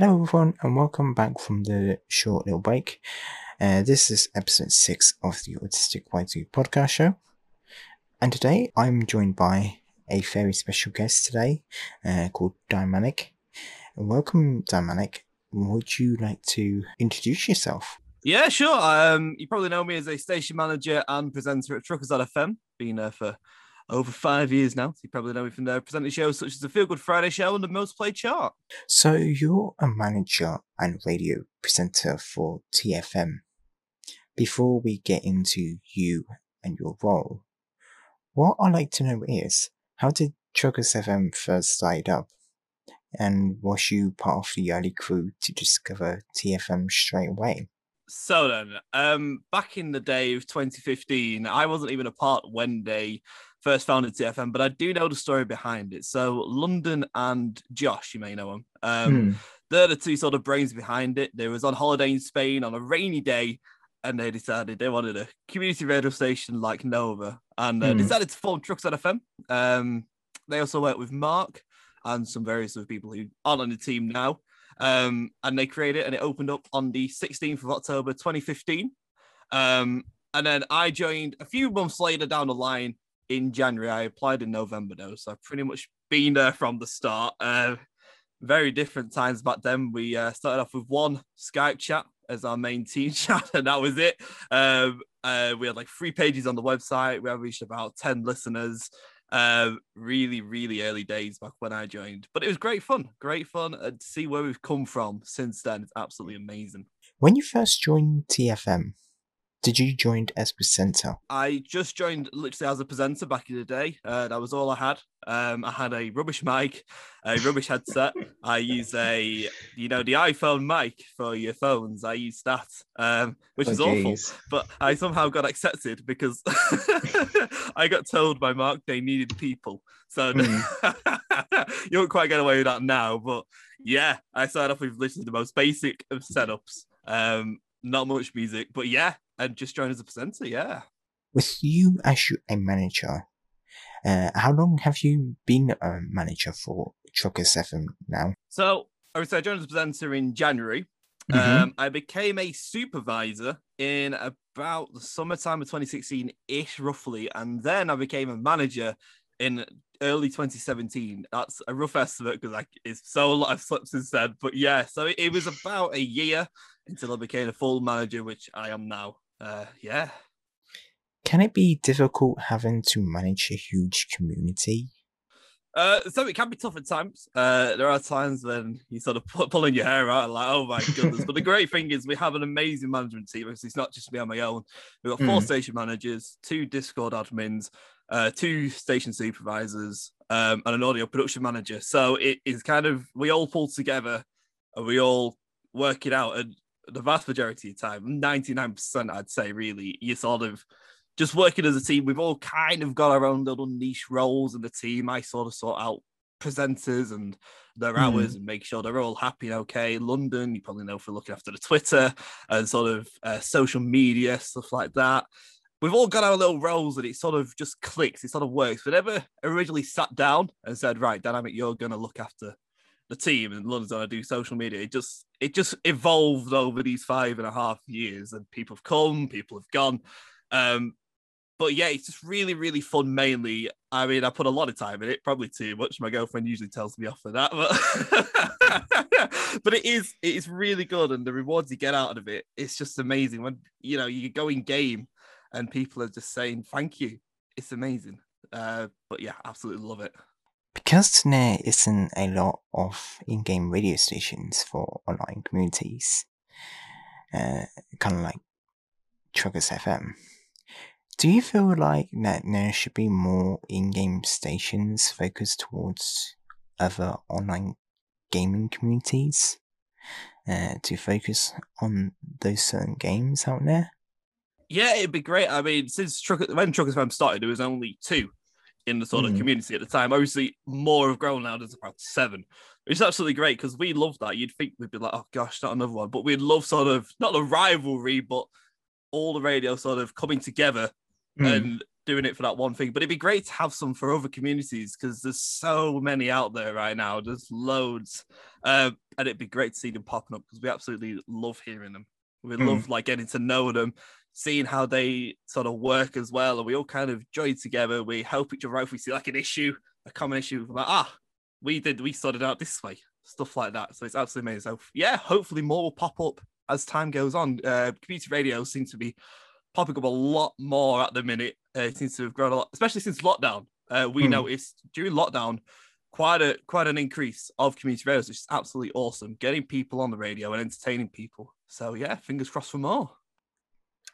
Hello, everyone, and welcome back from the short little break. Uh, this is episode six of the Autistic Y2 podcast show. And today I'm joined by a very special guest today uh, called Dynamic. Welcome, Dynamic. Would you like to introduce yourself? Yeah, sure. Um, you probably know me as a station manager and presenter at Truckers FM. Been there for over five years now. So you probably know me from there, presenting shows such as the Feel Good Friday Show and the Most Played Chart. So you're a manager and radio presenter for TFM. Before we get into you and your role, what I'd like to know is how did Truckers FM first start up? And was you part of the early crew to discover TFM straight away? So then, um, back in the day of 2015, I wasn't even a part when they first founded TFM, but I do know the story behind it. So London and Josh, you may know him. Um, Hmm. They're the two sort of brains behind it. They was on holiday in Spain on a rainy day, and they decided they wanted a community radio station like Nova, and uh, Hmm. decided to form Truckers FM. Um, they also worked with Mark and some various other people who aren't on the team now. Um, and they created it, and it opened up on the 16th of October 2015. Um, and then I joined a few months later down the line in January. I applied in November though, so I've pretty much been there from the start. Uh, very different times back then. We uh, started off with one Skype chat as our main team chat, and that was it. Um, uh, we had like three pages on the website. We reached about 10 listeners. Uh, really, really early days back when I joined, but it was great fun. Great fun and to see where we've come from since then. It's absolutely amazing. When you first joined TFM, did you join as presenter? I just joined literally as a presenter back in the day. Uh, that was all I had. Um, I had a rubbish mic, a rubbish headset. I use a, you know, the iPhone mic for your phones. I use that, um, which Oh, is awful. But I somehow got accepted because I got told by Mark they needed people. So you won't quite get away with that now. But yeah, I started off with literally the most basic of setups. Um, not much music, but yeah, and just joined as a presenter. Yeah. With you as a manager, uh, how long have you been a manager for Truckers FM now? So I would say I joined as a presenter in January. Mhm. Um, I became a supervisor in about the summertime of 2016 ish, roughly. And then I became a manager in early 2017. That's a rough estimate because like, it's so a lot of slips since then. But yeah, so it, it was about a year until I became a full manager, which I am now. Uh, yeah. Can it be difficult having to manage a huge community? Uh, so it can be tough at times. Uh, there are times when you sort of pu- pulling your hair out, like, oh my goodness. but the great thing is we have an amazing management team. Because it's not just me on my own. We've got four Mm. station managers, two Discord admins, uh, two station supervisors, um, and an audio production manager. So it is kind of we all pull together and we all work it out. And the vast majority of the time, ninety nine percent, I'd say, really, you sort of just working as a team, we've all kind of got our own little niche roles in the team. I sort of sort out presenters and their Hmm. hours and make sure they're all happy and okay. London, you probably know for looking after the Twitter and sort of uh, social media stuff like that. We've all got our little roles and it sort of just clicks. It sort of works. We never originally sat down and said, "Right, dynamic, you're going to look after the team and London's going to do social media." It just it just evolved over these five and a half years, and people have come, people have gone. Um, but yeah, it's just really, really fun. Mainly, I mean, I put a lot of time in it, probably too much. My girlfriend usually tells me off for that, but but it is it is really good, and the rewards you get out of it, it's just amazing. When you know you go in game, and people are just saying thank you, it's amazing. Uh, but yeah, absolutely love it. Because there isn't a lot of in-game radio stations for online communities, uh, kind of like Truckers FM, do you feel like that there should be more in-game stations focused towards other online gaming communities uh, to focus on those certain games out there? Yeah, it'd be great. I mean, since Truck- when Truckers FM started, there was only two in the sort of Mm. community at the time. Obviously, more have grown now. There's about seven. It's absolutely great because we love that. You'd think we'd be like, oh gosh, not another one, but we'd love sort of not the rivalry, but all the radio sort of coming together Hmm. and doing it for that one thing, but it'd be great to have some for other communities because there's so many out there right now. There's loads, uh, and it'd be great to see them popping up because we absolutely love hearing them. We Mm. love like getting to know them, seeing how they sort of work as well, and we all kind of join together. We help each other out if we see like an issue, a common issue. We're like, ah, we did, we sorted out this way, stuff like that. So it's absolutely amazing. So yeah, hopefully more will pop up as time goes on. Uh, community radio seems to be popping up a lot more at the minute. Uh, it seems to have grown a lot, especially since lockdown. Uh, we Hmm. noticed during lockdown quite a quite an increase of community radios, which is absolutely awesome. Getting people on the radio and entertaining people. So yeah, fingers crossed for more.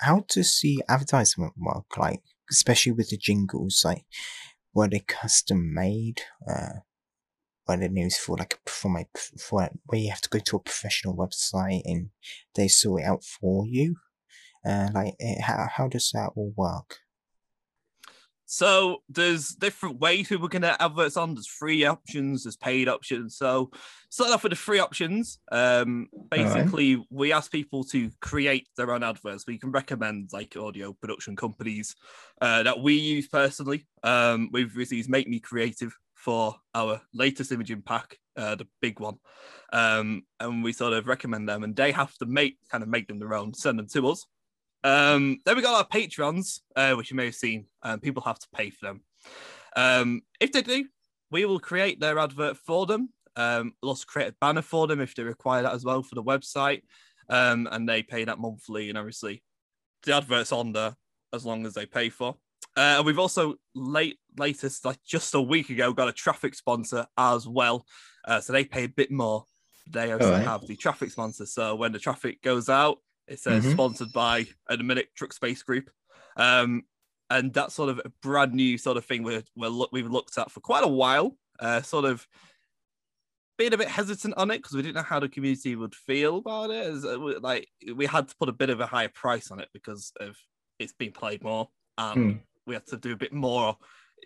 How does the advertisement work? Like, especially with the jingles, like, were they custom made? Uh, were they news for like from a for where you have to go to a professional website and they sort it out for you? Uh, like, eh, how how does that all work? So there's different ways people can get adverts on. There's free options, there's paid options. So starting off with the free options, um, basically we ask people to create their own adverts. We can recommend like audio production companies uh, that we use personally. Um, we've used Make Me Creative for our latest imaging pack, uh, the big one, um, and we sort of recommend them, and they have to make kind of make them their own, send them to us. Um, then we got our Patreons, uh, which you may have seen. Um, people have to pay for them. Um, if they do, we will create their advert for them. Um, we'll also create a banner for them if they require that as well for the website. Um, and they pay that monthly, and obviously the advert's on there as long as they pay for. Uh, and we've also late latest, like just a week ago, got a traffic sponsor as well. Uh, so they pay a bit more. They also Alright. have the traffic sponsor. So when the traffic goes out, it says Mhm. sponsored by a minute truck space group. Um, and that's sort of a brand new sort of thing we're, we're look, we've looked at for quite a while. Uh, sort of being a bit hesitant on it because we didn't know how the community would feel about it. As, uh, we- like we had to put a bit of a higher price on it because of it's being played more, and Hmm. we had to do a bit more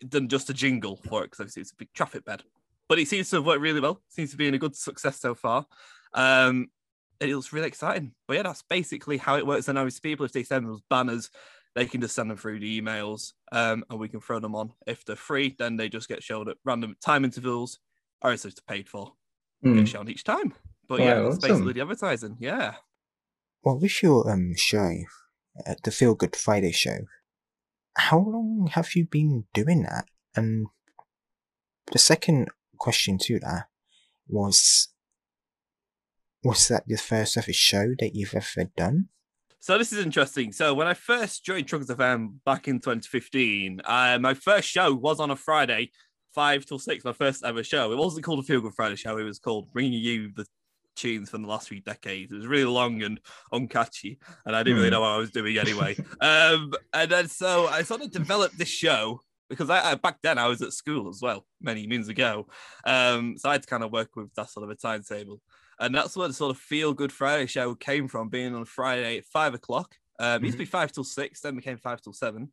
than just a jingle for it because obviously it's a big traffic bed. But it seems to have worked really well. Seems to be in a good success so far. Um, it was really exciting. But yeah, that's basically how it works. And obviously, people if they send those banners, they can just send them through the emails, um, and we can throw them on. If they're free, then they just get shown at random time intervals, or if they're paid for, Hmm. get shown each time. But yeah, that's awesome. basically the advertising. Yeah. Well, with your um show, uh, the Feel Good Friday show, how long have you been doing that? And the second question to that was, was that the first ever show that you've ever done? So this is interesting. So when I first joined Truckers FM back in 2015, uh, my first show was on a Friday, five till six. My first ever show. It wasn't called a Feel Good Friday show. It was called Bringing You the Tunes from the last few decades. It was really long and uncatchy, and I didn't really Hmm. know what I was doing anyway. um, and then so I sort of developed this show because I, I back then I was at school as well many moons ago. Um, so I had to kind of work with that sort of a timetable. And that's where the sort of feel good Friday show came from, being on Friday at five o'clock. Um, it used to be five till six, then became five till seven.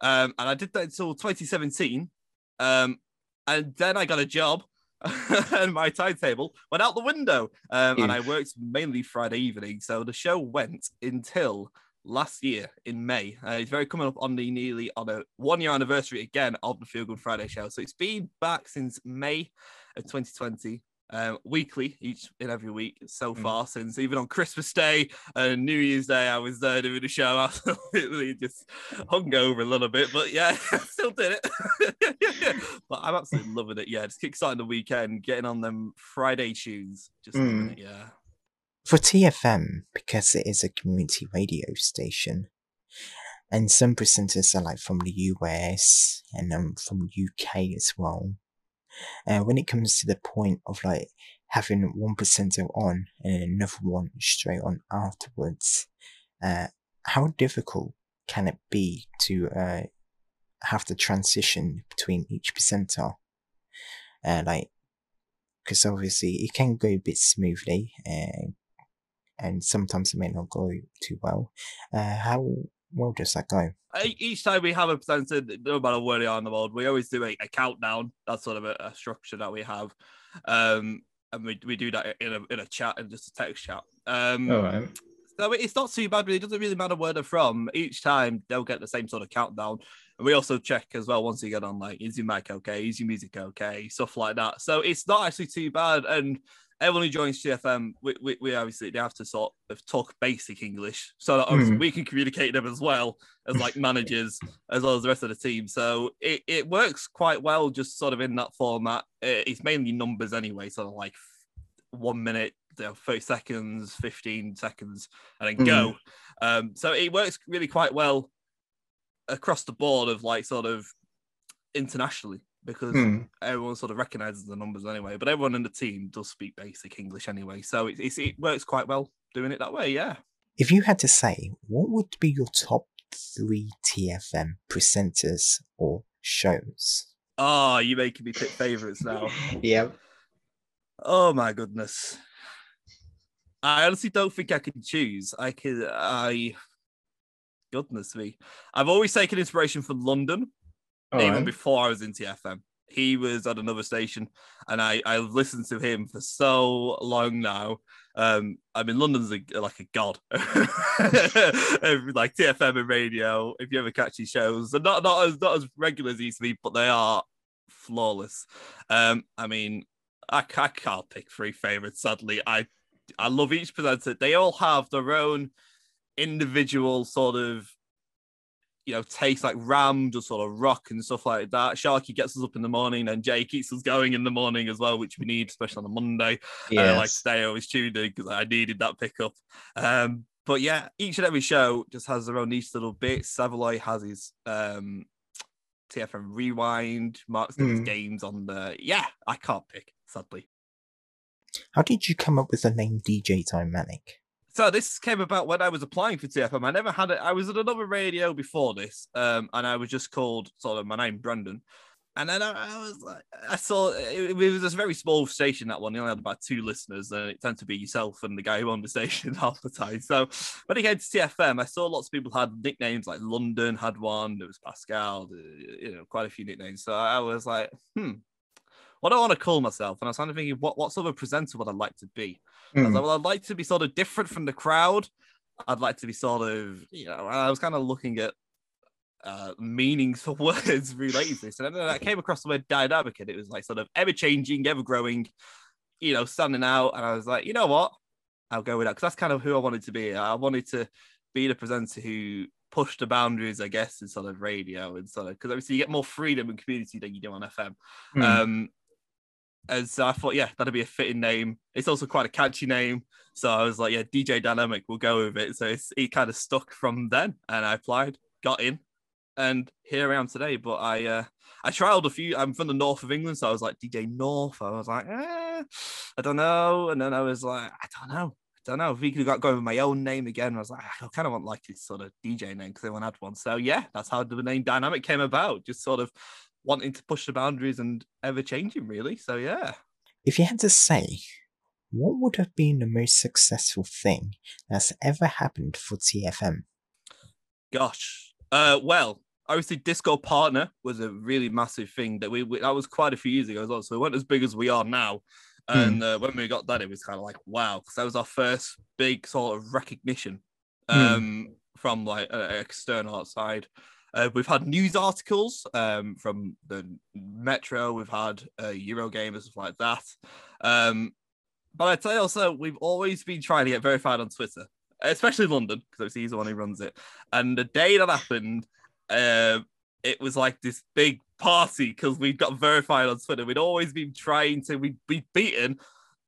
Um, and I did that until 2017. Um, and then I got a job and my timetable went out the window. Um, and I worked mainly Friday evening. So the show went until last year in May. Uh, it's very coming up on the nearly on a one year anniversary again of the Feel Good Friday show. So it's been back since May of 2020. Um, weekly, each in every week so Mm. far. Since even on Christmas Day and New Year's Day, I was there doing the show. Absolutely just hung over a little bit, but yeah, still did it. but I'm absolutely loving it. Yeah, just kickstarting the weekend, getting on them Friday tunes. Just Mm. it. Yeah. For TFM, because it is a community radio station, and some presenters are like from the US and um, from UK as well. Uh, when it comes to the point of like having one presenter on and another one straight on afterwards, uh, how difficult can it be to uh, have the transition between each presenter? Uh, like, because obviously it can go a bit smoothly, and and sometimes it may not go too well. Uh, how well does that go? Uh, each time we have a presenter, no matter where they are in the world, we always do a, a countdown. That's sort of a, a structure that we have. Um, and we, we do that in a, in a chat and just a text chat. Um, All right. So it's not too bad, but it doesn't really matter where they're from. Each time they'll get the same sort of countdown. And we also check as well once you get on, like, is your mic okay? Is your music okay? Stuff like that. So it's not actually too bad. And everyone who joins TFM, we, we, we obviously they have to sort of talk basic English so that Mm. we can communicate them as well as like managers as well as the rest of the team. So it, it works quite well just sort of in that format. Uh, It's mainly numbers anyway, sort of like one minute, you know, 30 seconds, 15 seconds, and then go. Um, so it works really quite well across the board of like sort of internationally because Hmm. everyone sort of recognizes the numbers anyway. But everyone in the team does speak basic English anyway, so it, it's, it works quite well doing it that way. Yeah. If you had to say, what would be your top three TFM presenters or shows? Oh, you're making me pick favorites now. Yeah. Oh my goodness. I honestly don't think I can choose. I could I goodness me. I've always taken inspiration from London, even before I was in TFM. He was at another station and I, I've listened to him for so long now. Um, I mean, London's a, like a god. Like TFM and radio, if you ever catch his shows, they're not, not, as, not as regular as he used to be, but they are flawless. Um, I mean, I, I can't pick three favorites, sadly. I I love each presenter. They all have their own individual sort of you know taste like ram does sort of rock and stuff like that. Sharky gets us up in the morning and jay keeps us going in the morning as well which we need especially on a monday. Uh, like today i was in because i needed that pickup. Um but yeah each and every show just has their own niche little bits. Savoy has his um tfm rewind. Mark's got his Mm. games on the yeah i can't pick sadly. How did you come up with the name DJ Dynamic? So this came about when I was applying for TFM. I never had it. I was at another radio before this, um, and I was just called sort of my name, Brendan. And then I, I was like, I saw it, it was a very small station that one. They only had about two listeners, and it tended to be yourself and the guy who owned the station half the time. So when it came to TFM, I saw lots of people had nicknames like London had one. There was Pascal, uh, you know, quite a few nicknames. So I was like, hmm, what do I want to call myself? And I was kind of thinking, what what sort of presenter would I like to be? I was like, well, I'd like to be sort of different from the crowd. I'd like to be sort of, you know, I was kind of looking at uh, meanings for words related to this. And then I came across the word dynamic and it was like sort of ever changing, ever growing, you know, standing out. And I was like, you know what? I'll go with that because that's kind of who I wanted to be. I wanted to be the presenter who pushed the boundaries, I guess, in sort of radio and sort of because obviously you get more freedom and community than you do on FM. Hmm. Um, and so I thought, yeah, that'd be a fitting name. It's also quite a catchy name. So I was like, yeah, DJ Dynamic, we'll go with it. So it's, it kind of stuck from then. And I applied, got in, and here I am today. But I uh, I trialed a few. I'm from the north of England, so I was like DJ North. I was like, eh, I don't know. And then I was like, I don't know. I don't know if we could have got going with my own name again. I was like, I kind of want like this sort of DJ name because everyone had one. So yeah, that's how the name Dynamic came about. Just sort of wanting to push the boundaries and ever changing, really. So yeah. If you had to say, what would have been the most successful thing that's ever happened for TFM? Gosh. Uh, well, obviously, Discord Partner was a really massive thing that we, we that was quite a few years ago as well. So we weren't as big as we are now. And uh, when we got that, it was kind of like wow, because that was our first big sort of recognition um, from like uh, external outside. Uh, we've had news articles um, from the Metro. We've had uh, Eurogamer and stuff like that. Um, but I'd say also, we've always been trying to get verified on Twitter, especially London, because obviously he's the one who runs it. And the day that happened, uh, it was like this big party because we got verified on Twitter. We'd always been trying to, we'd be beaten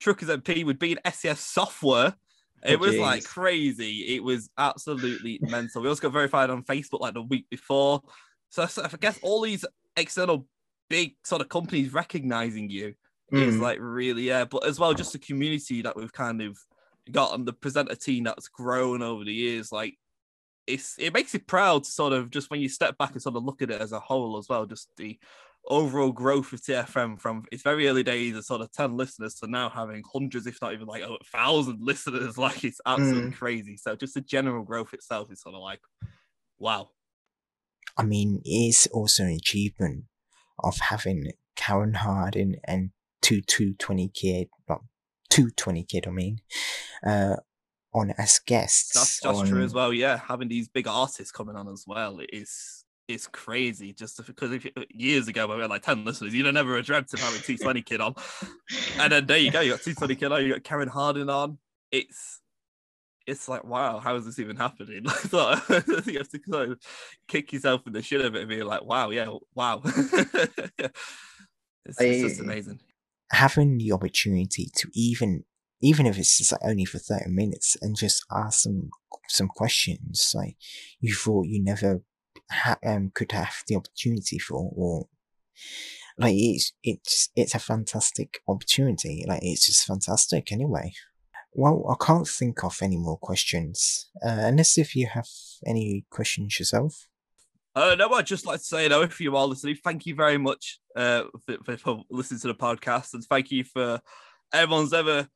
Truckers MP, we'd beaten SCS Software. It was like crazy. It was absolutely mental. We also got verified on Facebook like the week before. So, so I guess all these external big sort of companies recognizing you is Mm. like really yeah but as well just the community that we've kind of got and the presenter team that's grown over the years like it's it makes you proud to sort of just when you step back and sort of look at it as a whole as well just the overall growth of tfm from its very early days of sort of 10 listeners to now having hundreds if not even like a thousand listeners like it's absolutely crazy so just the general growth itself is sort of like wow I mean, it is also an achievement of having Karen Harding and two two twenty kid, not two twenty kid. I mean, uh, on as guests. That's that's true as well. Yeah, having these big artists coming on as well is it's crazy just because if, years ago when we had like 10 listeners, you'd have never dreamt of having 220 Kid on. And then there you go, you got 220 Kid on, you got Karen Harding on. It's it's like, wow, how is this even happening? I thought you have to kind of kick yourself in the shit of it and be like, wow, yeah, wow. it's, it's just amazing. Having the opportunity to even even if it's just like only for 30 minutes and just ask some some questions like you thought you never ha- um, could have the opportunity for or like it's it's it's a fantastic opportunity. Like it's just fantastic anyway. Well i can't think of any more questions. Uh, unless if you have any questions yourself. Uh, no, I'd just like to say, though, if you are listening, thank you very much uh, for, for listening to the podcast. And thank you for everyone's ever,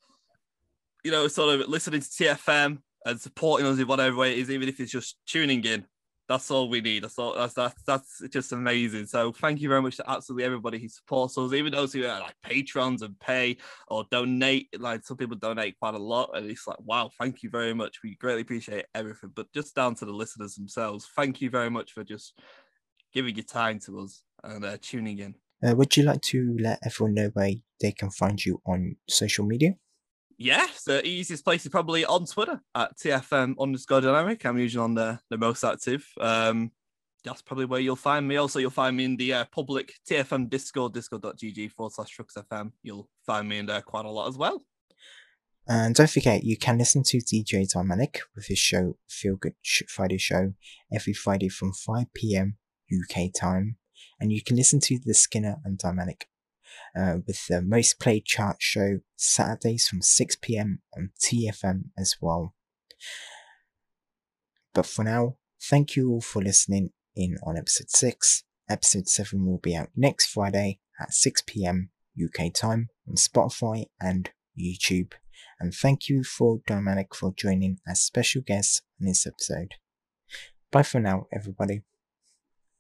you know, sort of listening to TFM and supporting us in whatever way it is, even if it's just tuning in that's all we need. That's all. That's that's that's just amazing. So thank you very much to absolutely everybody who supports us, even those who are like patrons and pay or donate. Like some people donate quite a lot, and it's like wow, thank you very much. We greatly appreciate everything. But just down to the listeners themselves, thank you very much for just giving your time to us and uh, tuning in. Uh, would you like to let everyone know where they can find you on social media? Yeah, the easiest place is probably on Twitter at TFM underscore dynamic. I'm usually on the, the most active. Um, that's probably where you'll find me. Also, you'll find me in the uh, public TFM Discord, discord.gg forward slash trucks FM. You'll find me in there quite a lot as well. And don't forget, you can listen to DJ Dynamic with his show Feel Good Friday Show every Friday from 5 p.m. UK time. And you can listen to the Skinner and Dynamic uh, with the most played chart show Saturdays from 6 pm on TFM as well. But for now, thank you all for listening in on episode 6. Episode 7 will be out next Friday at 6 pm UK time on Spotify and YouTube. And thank you for Dynamic for joining as special guest on this episode. Bye for now, everybody.